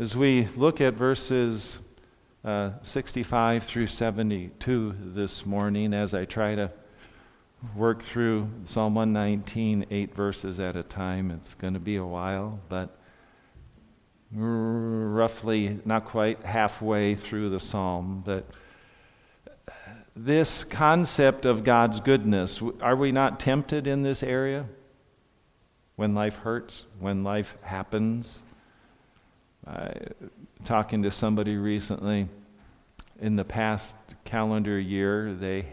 As we look at verses uh, 65 through 72 this morning, as I try to work through Psalm 119, eight verses at a time, it's going to be a while, but roughly not quite halfway through the psalm, that this concept of God's goodness, are we not tempted in this area? When life hurts, when life happens, uh, talking to somebody recently, in the past calendar year, they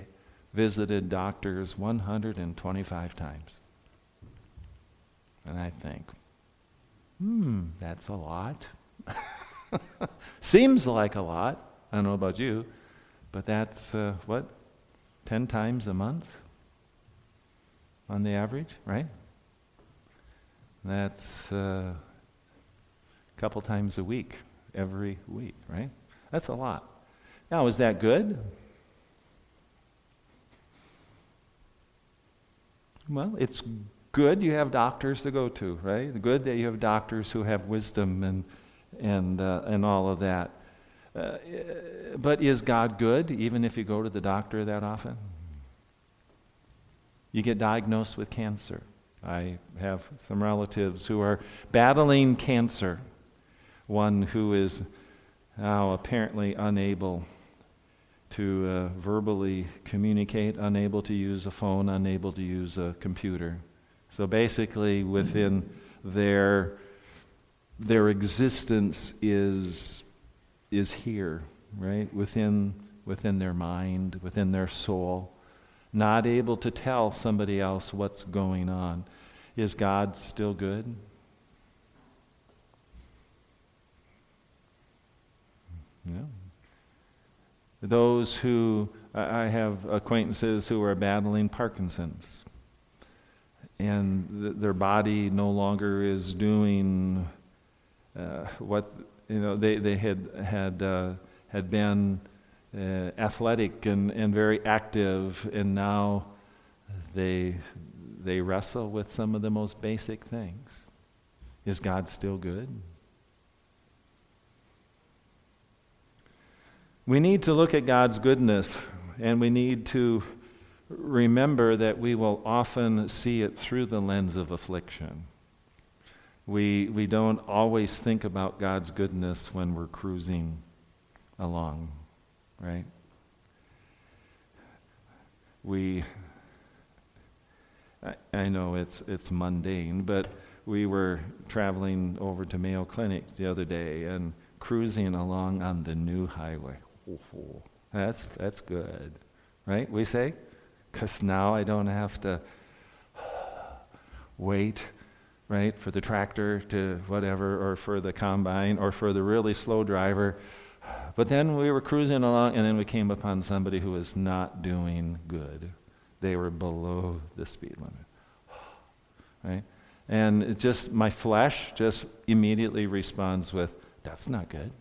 visited doctors 125 times. And I think, hmm, that's a lot. Seems like a lot. I don't know about you, but that's uh, what? 10 times a month on the average, right? That's uh, couple times a week, every week, right? That's a lot. Now, is that good? Well, it's good you have doctors to go to, right? Good that you have doctors who have wisdom and, and, uh, and all of that. Uh, but is God good even if you go to the doctor that often? You get diagnosed with cancer. I have some relatives who are battling cancer one who is now apparently unable to uh, verbally communicate, unable to use a phone, unable to use a computer. So basically, within their their existence is is here, right? Within within their mind, within their soul, not able to tell somebody else what's going on. Is God still good? Yeah. Those who, I have acquaintances who are battling Parkinson's, and th- their body no longer is doing uh, what you know they, they had had uh, had been uh, athletic and, and very active, and now they they wrestle with some of the most basic things. Is God still good? We need to look at God's goodness and we need to remember that we will often see it through the lens of affliction. We, we don't always think about God's goodness when we're cruising along, right? We, I, I know it's, it's mundane, but we were traveling over to Mayo Clinic the other day and cruising along on the new highway. Oh, that's, that's good. Right? We say? Because now I don't have to wait, right, for the tractor to whatever, or for the combine, or for the really slow driver. But then we were cruising along, and then we came upon somebody who was not doing good. They were below the speed limit. Right? And it just, my flesh just immediately responds with, that's not good.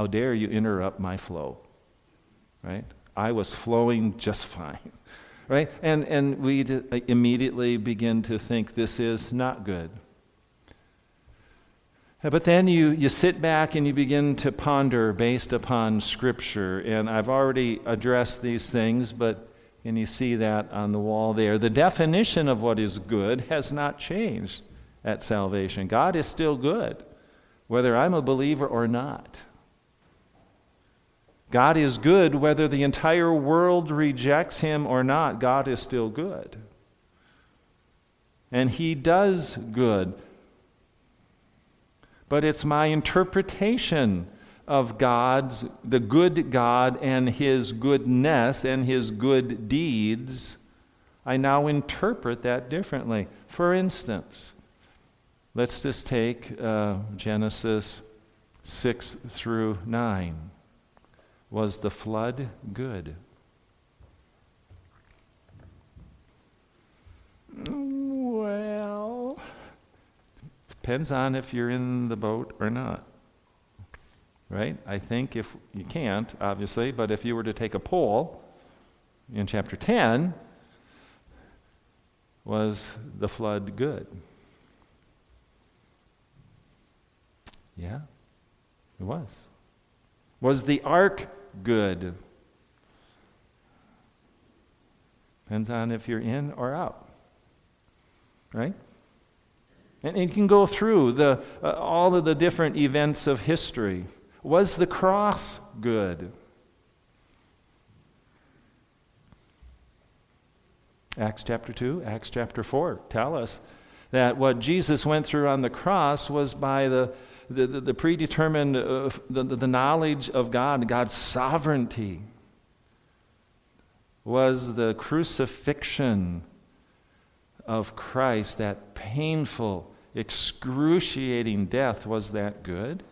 How dare you interrupt my flow? Right? I was flowing just fine. Right? And, and we immediately begin to think this is not good. But then you, you sit back and you begin to ponder based upon Scripture. And I've already addressed these things, but and you see that on the wall there. The definition of what is good has not changed at salvation. God is still good, whether I'm a believer or not. God is good whether the entire world rejects him or not. God is still good. And he does good. But it's my interpretation of God's, the good God and his goodness and his good deeds. I now interpret that differently. For instance, let's just take uh, Genesis 6 through 9. Was the flood good? Well, depends on if you're in the boat or not. Right? I think if you can't, obviously, but if you were to take a poll in chapter 10, was the flood good? Yeah, it was. Was the ark good? Depends on if you're in or out. Right? And you can go through the, uh, all of the different events of history. Was the cross good? Acts chapter 2, Acts chapter 4 tell us that what Jesus went through on the cross was by the, the, the, the predetermined, uh, the, the knowledge of God, God's sovereignty, was the crucifixion of Christ, that painful, excruciating death, was that good?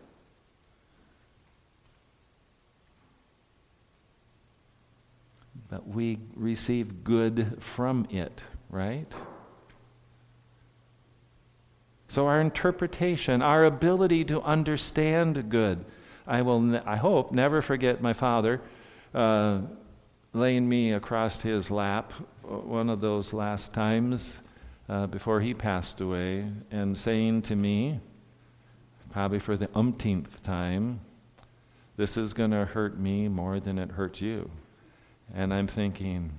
But we receive good from it, right? So, our interpretation, our ability to understand good. I will, I hope, never forget my father uh, laying me across his lap uh, one of those last times uh, before he passed away and saying to me, probably for the umpteenth time, this is going to hurt me more than it hurt you. And I'm thinking,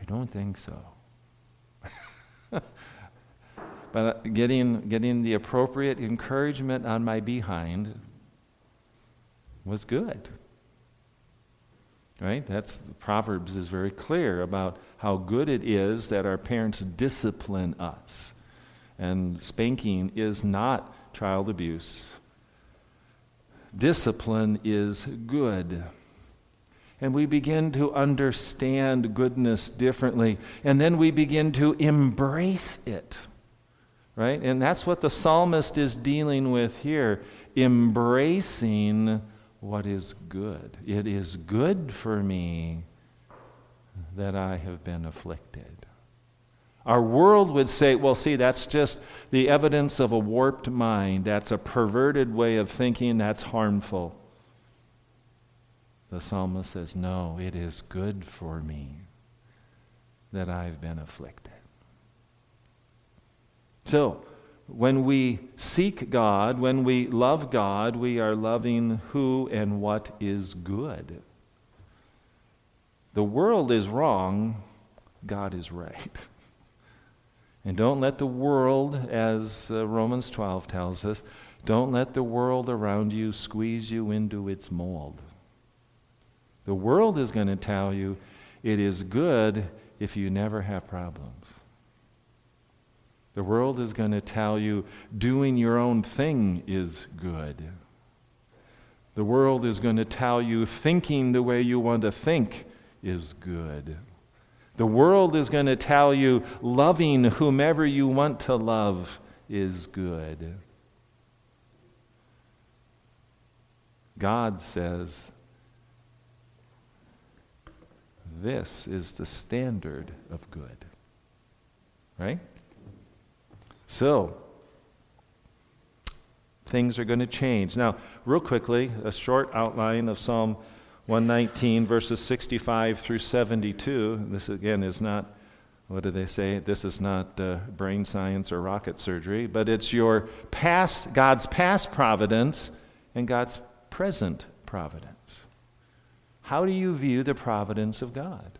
I don't think so. But uh, getting, getting the appropriate encouragement on my behind was good. Right? That's Proverbs is very clear about how good it is that our parents discipline us. And spanking is not child abuse. Discipline is good and we begin to understand goodness differently. And then we begin to embrace it. Right? And that's what the psalmist is dealing with here embracing what is good. It is good for me that I have been afflicted. Our world would say, well, see, that's just the evidence of a warped mind. That's a perverted way of thinking. That's harmful. The psalmist says, No, it is good for me that I've been afflicted. So, when we seek God, when we love God, we are loving who and what is good. The world is wrong, God is right. And don't let the world, as uh, Romans 12 tells us, don't let the world around you squeeze you into its mold. The world is going to tell you it is good if you never have problems. The world is going to tell you doing your own thing is good. The world is going to tell you thinking the way you want to think is good. The world is going to tell you loving whomever you want to love is good. God says this is the standard of good. Right? So, things are going to change. Now, real quickly, a short outline of Psalm 119, verses 65 through 72. This, again, is not, what do they say? This is not uh, brain science or rocket surgery, but it's your past, God's past providence and God's present providence. How do you view the providence of God?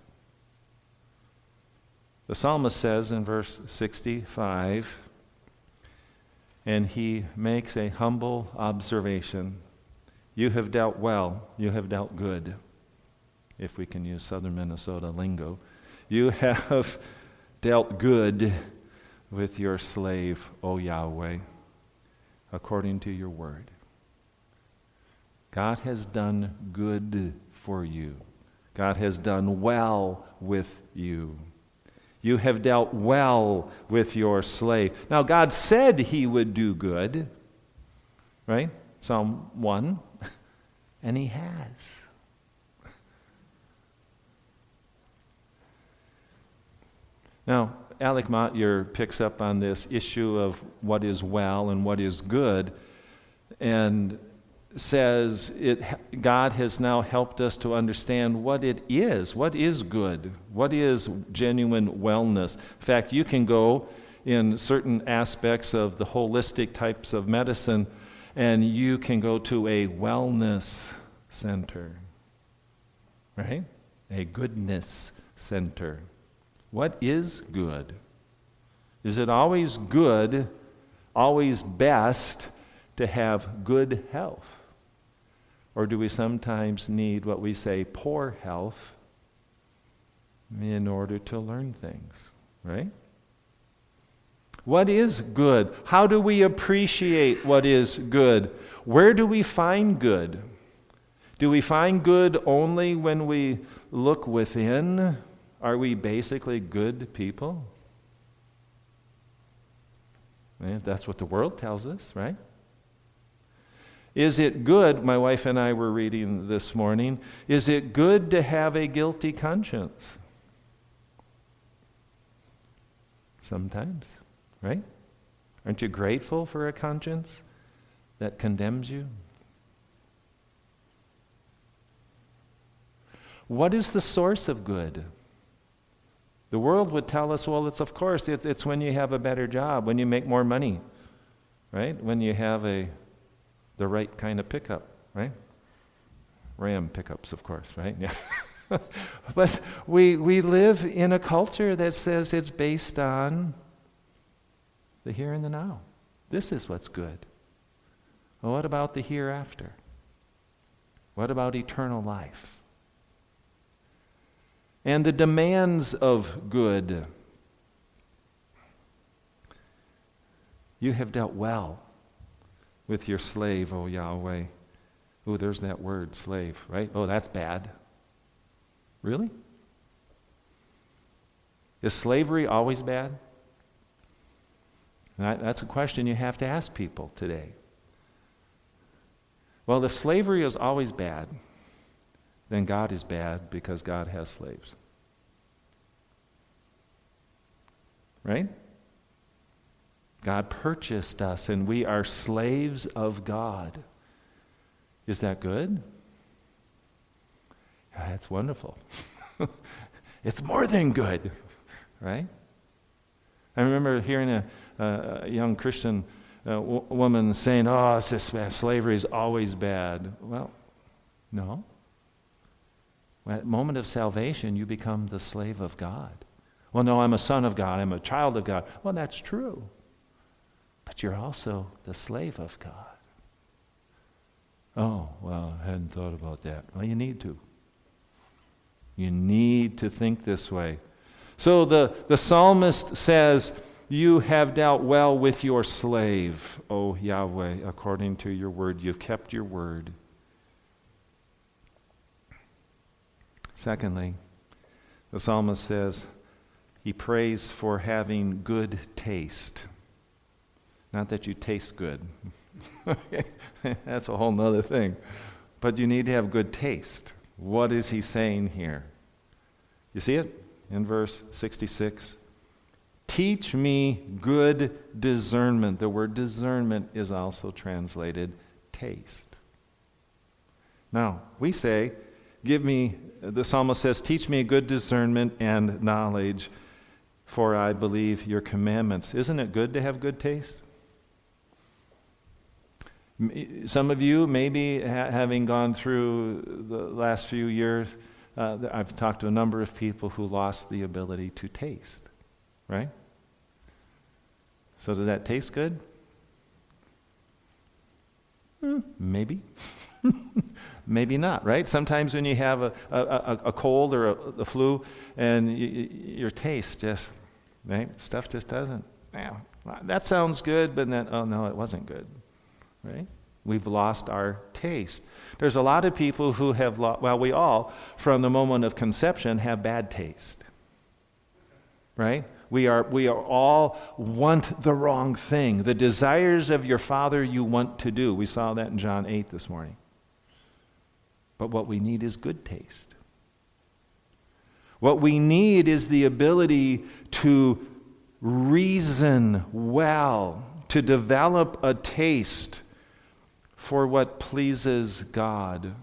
The psalmist says in verse 65, and he makes a humble observation You have dealt well, you have dealt good, if we can use southern Minnesota lingo. You have dealt good with your slave, O Yahweh, according to your word. God has done good for you. God has done well with you. You have dealt well with your slave. Now, God said he would do good, right? Psalm 1. And he has. Now, Alec Motyer picks up on this issue of what is well and what is good. And says it, God has now helped us to understand what it is. What is good? What is genuine wellness? In fact, you can go in certain aspects of the holistic types of medicine and you can go to a wellness center, right? A goodness center. What is good? Is it always good, always best to have good health? Or do we sometimes need what we say poor health in order to learn things, right? What is good? How do we appreciate what is good? Where do we find good? Do we find good only when we look within? Are we basically good people? Eh, that's what the world tells us, right? Is it good, my wife and I were reading this morning, is it good to have a guilty conscience? Sometimes, right? Aren't you grateful for a conscience that condemns you? What is the source of good? The world would tell us, well, it's of course, it's, it's when you have a better job, when you make more money, right? When you have a, the right kind of pickup, right? Ram pickups, of course, right? Yeah. but we, we live in a culture that says it's based on the here and the now. This is what's good. Well, what about the hereafter? What about eternal life? and the demands of good. You have dealt well with your slave, O Yahweh. Oh, there's that word, slave, right? Oh, that's bad. Really? Is slavery always bad? that's a question you have to ask people today. Well, if slavery is always bad, then God is bad because God has slaves. Right? God purchased us and we are slaves of God. Is that good? That's wonderful. it's more than good, right? I remember hearing a, a young Christian uh, woman saying, Oh, this, slavery is always bad. Well, no. At moment of salvation, you become the slave of God. Well, no, I'm a son of God. I'm a child of God. Well, that's true. But you're also the slave of God. Oh, well, I hadn't thought about that. Well, you need to. You need to think this way. So the, the psalmist says, You have dealt well with your slave, O Yahweh, according to your word. You've kept your word. Secondly, the psalmist says he prays for having good taste. Not that you taste good, that's a whole other thing. But you need to have good taste. What is he saying here? You see it in verse 66? Teach me good discernment. The word discernment is also translated taste. Now, we say, Give me the psalmist says, Teach me good discernment and knowledge, for I believe your commandments. Isn't it good to have good taste? Some of you, maybe ha- having gone through the last few years, uh, I've talked to a number of people who lost the ability to taste, right? So, does that taste good? Hmm, maybe. Maybe not, right? Sometimes when you have a, a, a cold or a, a flu and you, your taste just, right? Stuff just doesn't. Yeah, that sounds good, but then, oh no, it wasn't good, right? We've lost our taste. There's a lot of people who have lost, well, we all, from the moment of conception, have bad taste, right? We are, we are all want the wrong thing. The desires of your father you want to do. We saw that in John 8 this morning. But what we need is good taste. What we need is the ability to reason well, to develop a taste for what pleases God.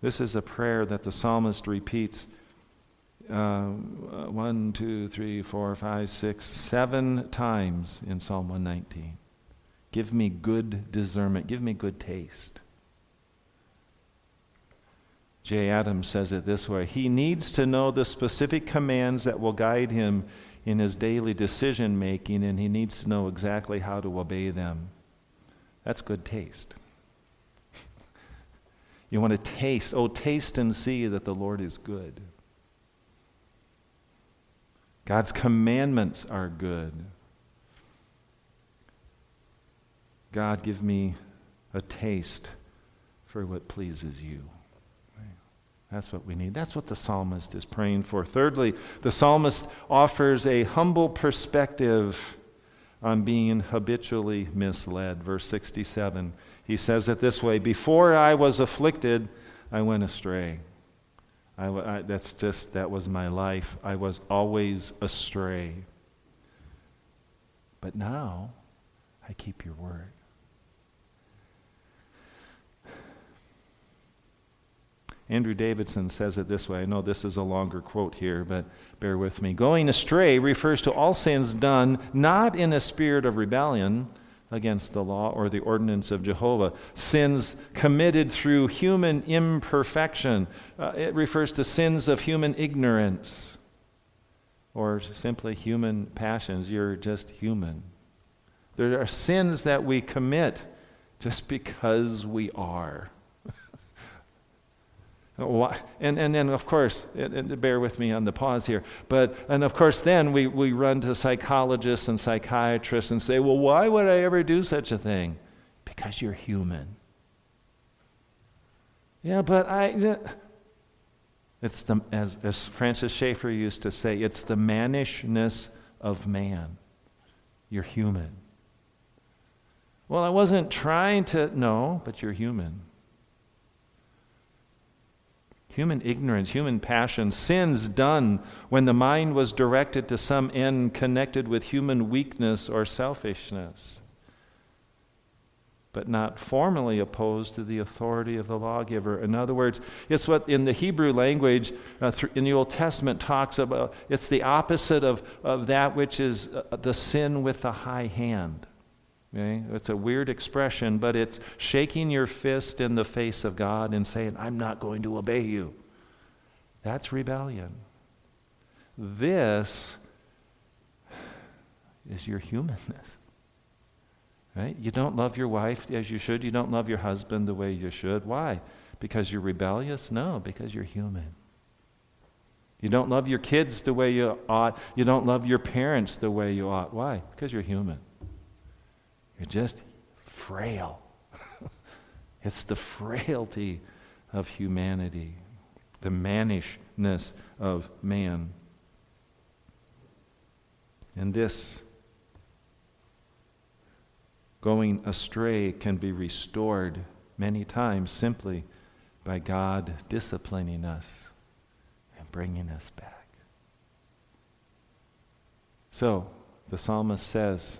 This is a prayer that the psalmist repeats uh, one, two, three, four, five, six, seven times in Psalm 119. Give me good discernment. Give me good taste. J. Adams says it this way He needs to know the specific commands that will guide him in his daily decision making, and he needs to know exactly how to obey them. That's good taste. You want to taste, oh, taste and see that the Lord is good. God's commandments are good. God, give me a taste for what pleases you. That's what we need. That's what the psalmist is praying for. Thirdly, the psalmist offers a humble perspective on being habitually misled. Verse 67. He says it this way Before I was afflicted, I went astray. I, I, that's just, that was my life. I was always astray. But now, I keep your word. Andrew Davidson says it this way. I know this is a longer quote here, but bear with me. Going astray refers to all sins done not in a spirit of rebellion against the law or the ordinance of Jehovah. Sins committed through human imperfection. Uh, it refers to sins of human ignorance or simply human passions. You're just human. There are sins that we commit just because we are. And, and then, of course, bear with me on the pause here, but, and of course, then we, we run to psychologists and psychiatrists and say, well, why would I ever do such a thing? Because you're human. Yeah, but I. It's the, as, as Francis Schaeffer used to say, it's the mannishness of man. You're human. Well, I wasn't trying to. No, but you're human human ignorance, human passion, sins done when the mind was directed to some end connected with human weakness or selfishness, but not formally opposed to the authority of the lawgiver. In other words, it's what in the Hebrew language uh, in the Old Testament talks about, it's the opposite of, of that which is uh, the sin with the high hand. Okay? It's a weird expression, but it's shaking your fist in the face of God and saying, I'm not going to obey you. That's rebellion. This is your humanness. Right? You don't love your wife as you should. You don't love your husband the way you should. Why? Because you're rebellious? No, because you're human. You don't love your kids the way you ought. You don't love your parents the way you ought. Why? Because you're human. You're just frail. it's the frailty of humanity, the mannishness of man. And this going astray can be restored many times simply by God disciplining us and bringing us back. So, the psalmist says,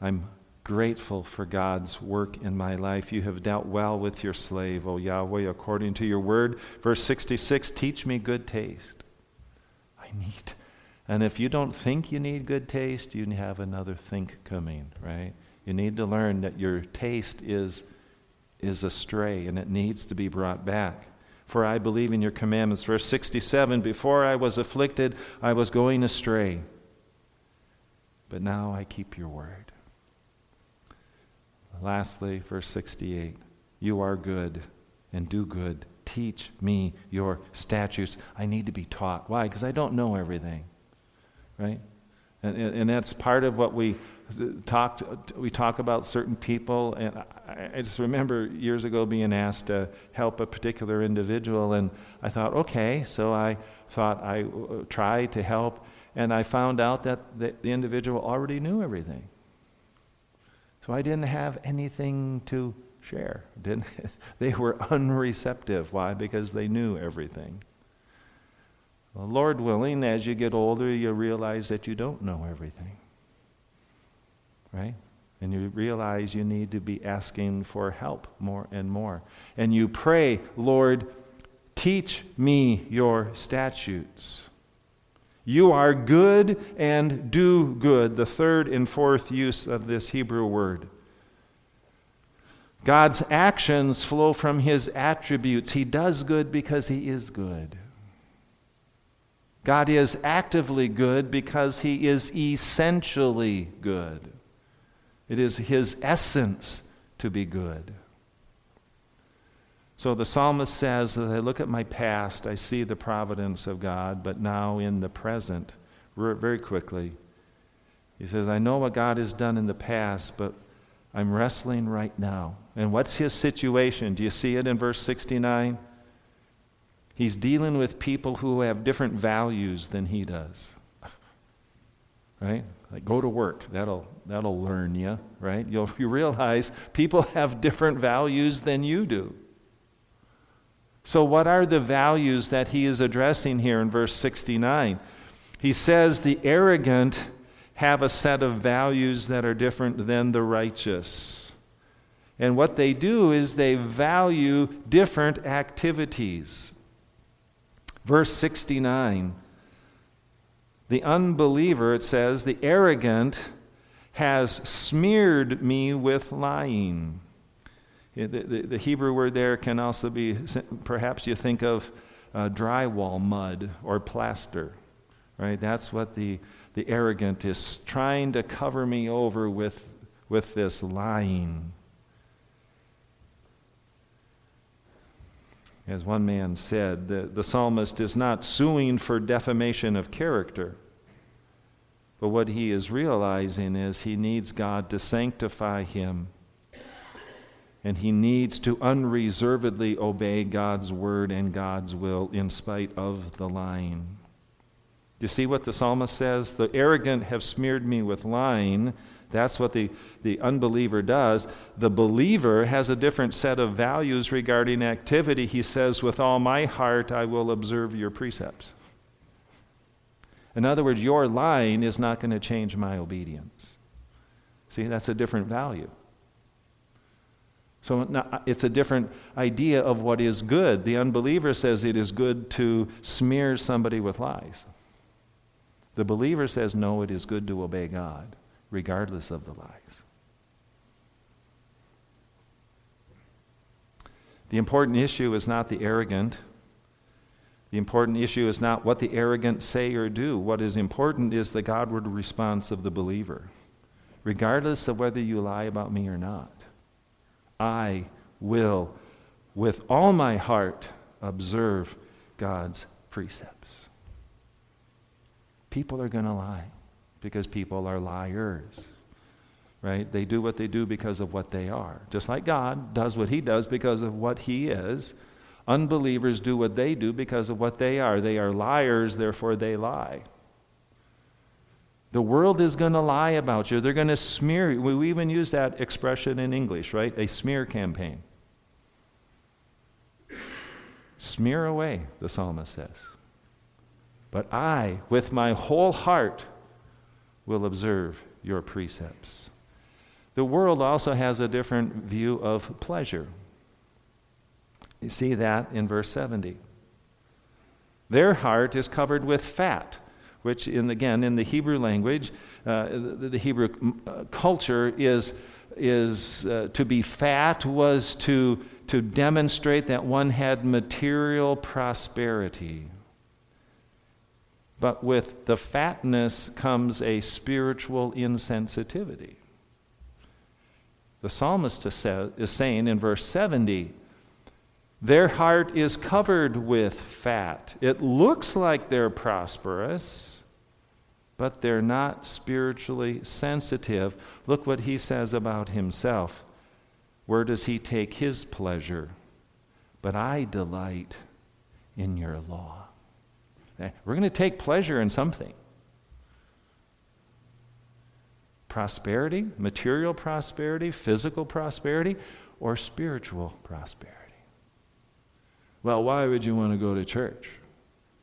I'm grateful for God's work in my life. You have dealt well with your slave, O Yahweh, according to your word. Verse 66 Teach me good taste. I need. And if you don't think you need good taste, you have another think coming, right? You need to learn that your taste is, is astray and it needs to be brought back. For I believe in your commandments. Verse 67 Before I was afflicted, I was going astray. But now I keep your word. Lastly, verse 68 You are good and do good. Teach me your statutes. I need to be taught. Why? Because I don't know everything. Right? And, and, that's part of what we talked we talk about certain people and I, just remember years ago being asked to help a particular individual and i thought okay so i thought i uh, tried to help and i found out that the individual already knew everything so I didn't have anything to share. Didn't they were unreceptive. Why? Because they knew everything. Well, Lord willing, as you get older, you realize that you don't know everything. Right? And you realize you need to be asking for help more and more. And you pray, Lord, teach me your statutes. You are good and do good, the third and fourth use of this Hebrew word. God's actions flow from his attributes. He does good because he is good. God is actively good because he is essentially good. It is his essence to be good. So the psalmist says, as I look at my past, I see the providence of God, but now in the present, very quickly, he says, I know what God has done in the past, but I'm wrestling right now. And what's his situation? Do you see it in verse 69? He's dealing with people who have different values than he does. Right? Like go to work. That'll that'll learn you, right? You'll you realize people have different values than you do. So what are the values that he is addressing here in verse 69? He says the arrogant have a set of values that are different than the righteous. And what they do is they value different activities. Verse 69 The unbeliever, it says, the arrogant has smeared me with lying. The, the, the, Hebrew word there can also be, perhaps you think of uh, drywall mud or plaster, right? That's what the, the arrogant is trying to cover me over with, with this lying. As one man said, the, the psalmist is not suing for defamation of character. But what he is realizing is he needs God to sanctify him. And he needs to unreservedly obey God's word and God's will in spite of the lying. You see what the psalmist says? The arrogant have smeared me with lying, that's what the, the unbeliever does. The believer has a different set of values regarding activity. He says, With all my heart, I will observe your precepts. In other words, your lying is not going to change my obedience. See, that's a different value. So it's a different idea of what is good. The unbeliever says it is good to smear somebody with lies. The believer says, no, it is good to obey God regardless of the lies. The important issue is not the arrogant. The important issue is not what the arrogant say or do. What is important is the Godward response of the believer, regardless of whether you lie about me or not. I will, with all my heart, observe God's precepts. People are going to lie because people are liars. Right? They do what they do because of what they are. Just like God does what he does because of what he is. Unbelievers do what they do because of what they are. They are liars, therefore they lie. The world is going to lie about you. They're going to smear you. We even use that expression in English, right? A smear campaign. Smear away, the psalmist says. But I, with my whole heart, will observe your precepts. The world also has a different view of pleasure. You see that in verse 70. Their heart is covered with fat, which, in, again, in the Hebrew language, uh, the, the, Hebrew uh, culture is, is uh, to be fat was to, to demonstrate that one had material prosperity. But with the fatness comes a spiritual insensitivity. The psalmist is saying in verse 70 their heart is covered with fat. It looks like they're prosperous, but they're not spiritually sensitive. Look what he says about himself. Where does he take his pleasure? But I delight in your law. Eh, we're going to take pleasure in something. Prosperity, material prosperity, physical prosperity, or spiritual prosperity. Well, why would you want to go to church?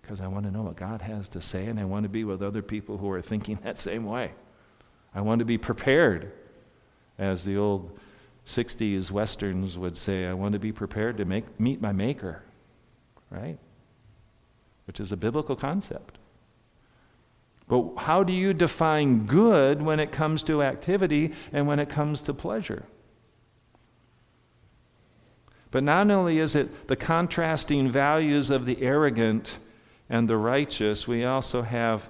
Because I want to know what God has to say and I want to be with other people who are thinking that same way. I want to be prepared. As the old 60s westerns would say, I want to be prepared to make, meet my maker. Right? which is a biblical concept. But how do you define good when it comes to activity and when it comes to pleasure? But not only is it the contrasting values of the arrogant and the righteous, we also have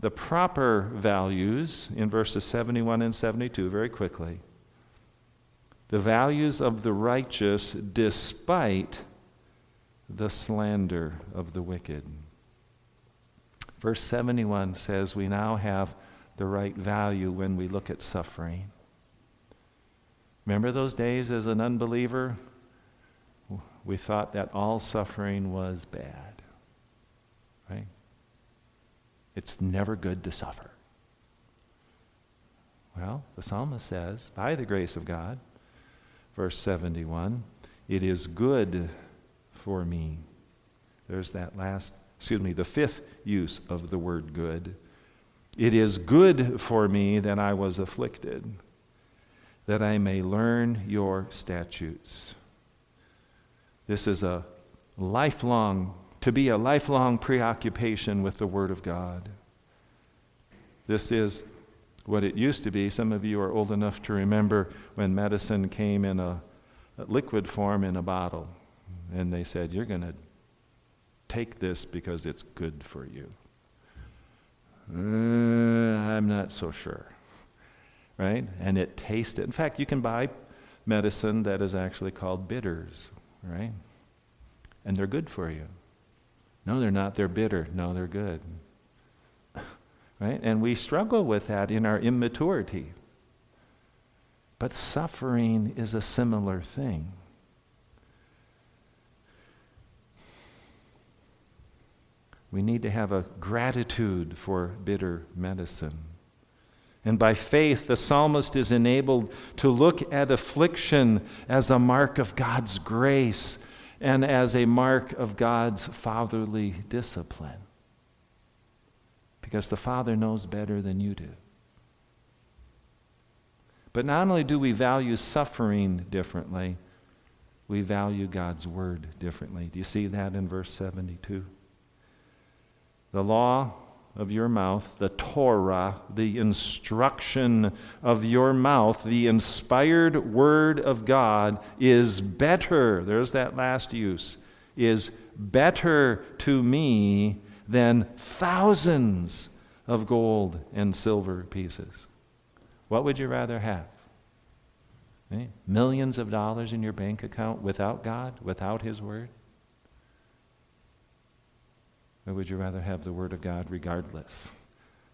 the proper values in verses 71 and 72 very quickly. The values of the righteous despite the slander of the wicked. Verse 71 says we now have the right value when we look at suffering. Remember those days as an unbeliever? We thought that all suffering was bad. Right? It's never good to suffer. Well, the psalmist says, by the grace of God, verse 71, it is good for me. There's that last excuse me, the fifth use of the word good. It is good for me that I was afflicted, that I may learn your statutes. This is a lifelong, to be a lifelong preoccupation with the Word of God. This is what it used to be. Some of you are old enough to remember when medicine came in a, a liquid form in a bottle. And they said, You're going to take this because it's good for you. Uh, I'm not so sure. Right? And it tasted. In fact, you can buy medicine that is actually called bitters, right? And they're good for you. No, they're not. They're bitter. No, they're good. right? And we struggle with that in our immaturity. But suffering is a similar thing. We need to have a gratitude for bitter medicine. And by faith, the psalmist is enabled to look at affliction as a mark of God's grace and as a mark of God's fatherly discipline. Because the Father knows better than you do. But not only do we value suffering differently, we value God's word differently. Do you see that in verse 72? the law of your mouth, the Torah, the instruction of your mouth, the inspired word of God is better. There's that last use. Is better to me than thousands of gold and silver pieces. What would you rather have? Eh? Millions of dollars in your bank account without God, without His Word? Or would you rather have the Word of God regardless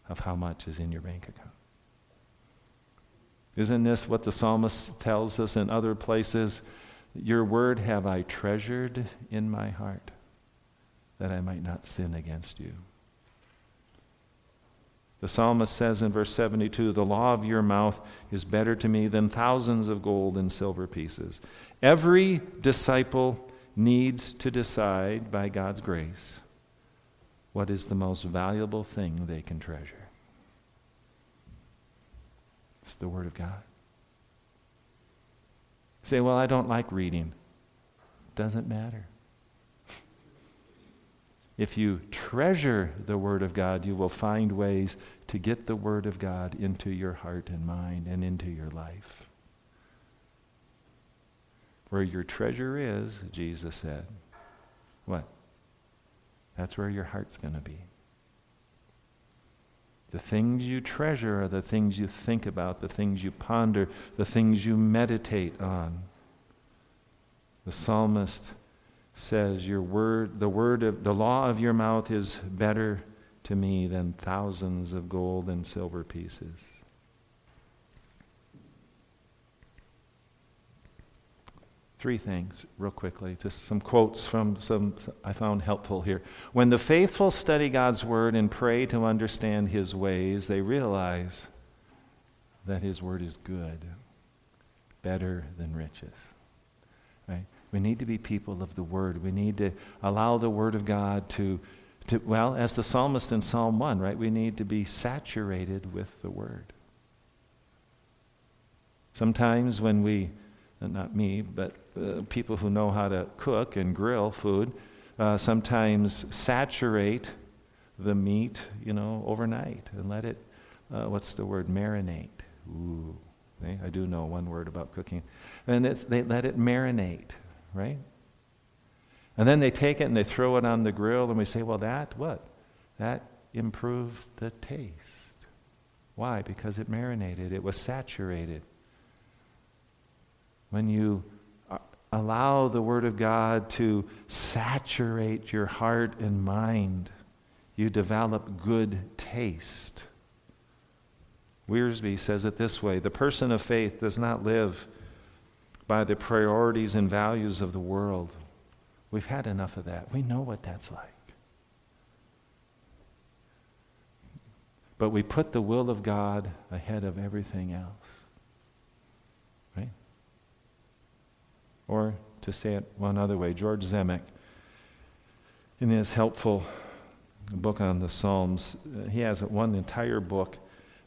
of how much is in your bank account? Isn't this what the psalmist tells us in other places? Your word have I treasured in my heart that I might not sin against you. The psalmist says in verse 72 The law of your mouth is better to me than thousands of gold and silver pieces. Every disciple needs to decide by God's grace what is the most valuable thing they can treasure. It's the Word of God. Say, well, I don't like reading. Doesn't matter. If you treasure the Word of God, you will find ways to get the Word of God into your heart and mind and into your life. Where your treasure is, Jesus said, what? That's where your heart's going to be. The things you treasure are the things you think about, the things you ponder, the things you meditate on. The psalmist says, Your word, the word of the law of your mouth is better to me than thousands of gold and silver pieces. Three things, real quickly, just some quotes from some I found helpful here. When the faithful study God's word and pray to understand his ways, they realize that his word is good, better than riches. Right? We need to be people of the word. We need to allow the word of God to, to well, as the psalmist in Psalm 1, right? We need to be saturated with the word. Sometimes when we not me, but uh, people who know how to cook and grill food, uh, sometimes saturate the meat, you know, overnight and let it, uh, what's the word, marinate. Ooh, okay? I do know one word about cooking. And it's, they let it marinate, right? And then they take it and they throw it on the grill and we say, well, that, what? That improved the taste. Why? Because it marinated, it was saturated. When you uh, allow the Word of God to saturate your heart and mind, you develop good taste. Wiersbe says it this way The person of faith does not live by the priorities and values of the world. We've had enough of that. We know what that's like. But we put the will of God ahead of everything else. Or to say it one other way, George Zemek, in his helpful book on the Psalms, he has one entire book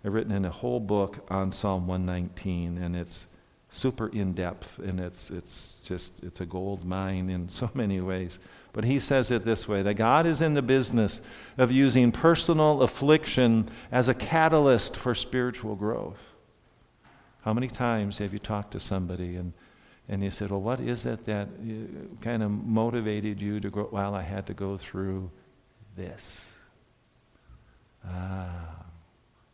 uh, written in a whole book on Psalm 119, and it's super in depth, and it's, it's just, it's a gold mine in so many ways. But he says it this way that God is in the business of using personal affliction as a catalyst for spiritual growth. How many times have you talked to somebody and, and he said, Well, what is it that kind of motivated you to go? Well, I had to go through this. Ah.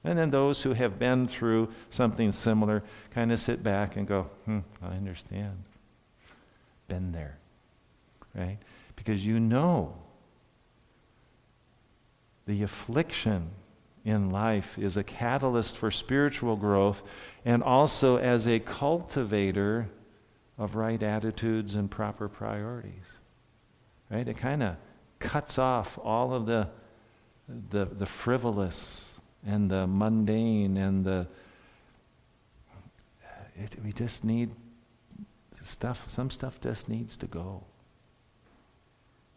And then those who have been through something similar kind of sit back and go, hmm, I understand. Been there. Right? Because you know the affliction in life is a catalyst for spiritual growth and also as a cultivator of right attitudes and proper priorities. Right? It kind of cuts off all of the, the, the frivolous and the mundane and the it, we just need stuff some stuff just needs to go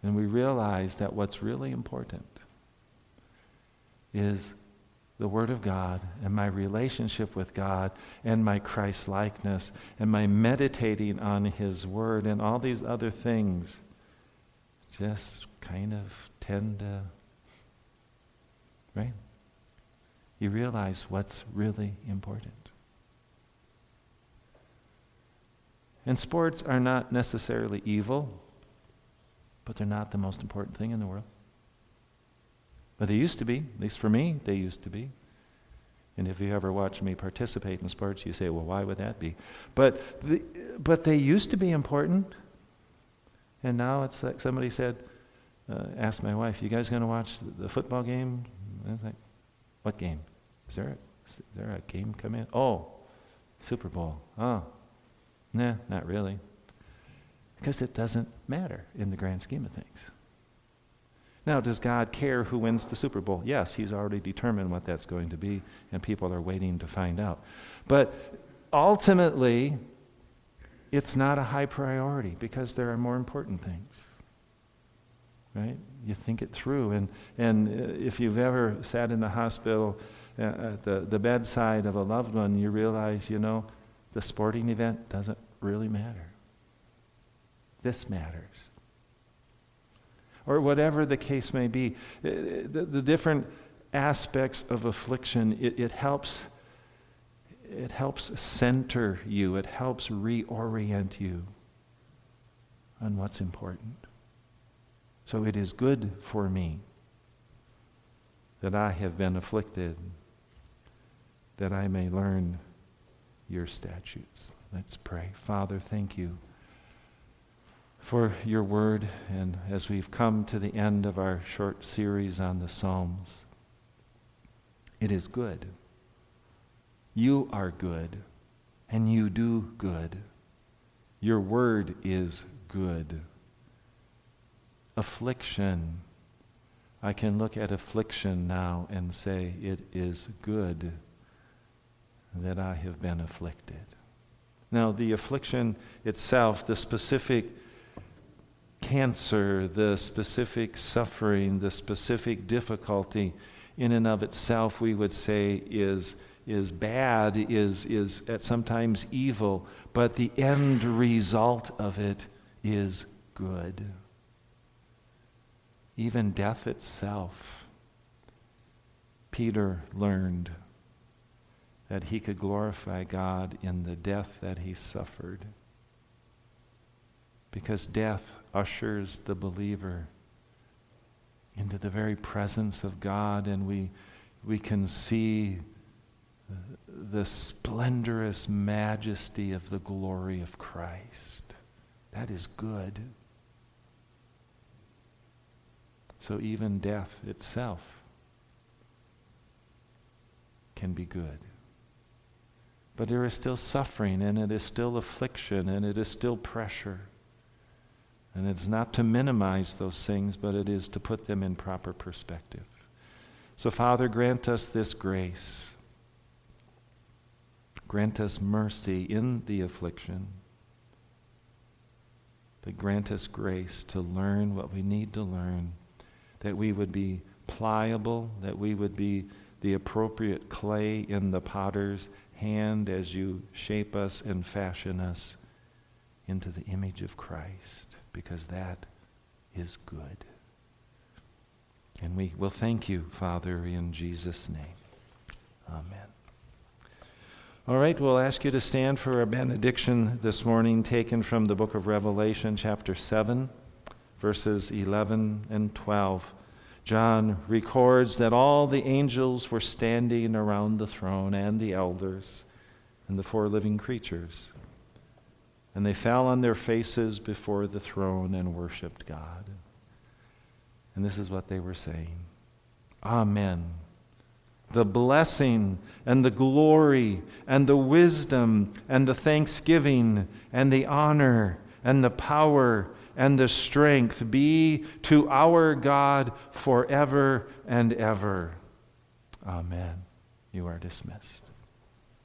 and we realize that what's really important is the Word of God and my relationship with God and my Christ likeness and my meditating on His Word and all these other things just kind of tend to, right? you realize what's really important. And sports are not necessarily evil, but they're not the most important thing in the world. But they used to be, at least for me, they used to be. And if you ever watch me participate in sports, you say, well, why would that be? But, the, but they used to be important. And now it's like somebody said, uh, asked my wife, you guys going to watch the, the football game? I was like, what game? Is there, a, is there a game coming? Oh, Super Bowl. Oh, nah, not really. Because it doesn't matter in the grand scheme of things. Now, does God care who wins the Super Bowl? Yes, He's already determined what that's going to be, and people are waiting to find out. But ultimately, it's not a high priority because there are more important things. Right? You think it through. And, and uh, if you've ever sat in the hospital uh, at the, the bedside of a loved one, you realize, you know, the sporting event doesn't really matter. This matters. Or whatever the case may be, uh, the, the different aspects of affliction, it, it helps it helps center you, it helps reorient you on what's important. So it is good for me that I have been afflicted that I may learn your statutes. Let's pray. Father, thank you for your word. And as we've come to the end of our short series on the Psalms, it is good. You are good, and you do good. Your word is good. Affliction. I can look at affliction now and say it is good that I have been afflicted. Now, the affliction itself, the specific cancer, the specific suffering, the specific difficulty, in and of itself, we would say is, is bad, is, is at sometimes evil, but the end result of it is good. Even death itself Peter learned that he could glorify God in the death that he suffered. Because death ushers the believer into the very presence of God, and we, we can see the splendorous majesty of the glory of Christ. That is good. So even death itself can be good. But there is still suffering, and it is still affliction, and it is still pressure. And it's not to minimize those things, but it is to put them in proper perspective. So, Father, grant us this grace. Grant us mercy in the affliction. But grant us grace to learn what we need to learn, that we would be pliable, that we would be the appropriate clay in the potter's hand as you shape us and fashion us into the image of Christ because that is good. And we will thank you, Father, in Jesus' name. Amen. All right, we'll ask you to stand for a benediction this morning taken from the book of Revelation, chapter 7, verses 11 and 12. John records that all the angels were standing around the throne and the elders and the four living creatures. And they fell on their faces before the throne and worshiped God. And this is what they were saying Amen. The blessing and the glory and the wisdom and the thanksgiving and the honor and the power and the strength be to our God forever and ever. Amen. You are dismissed.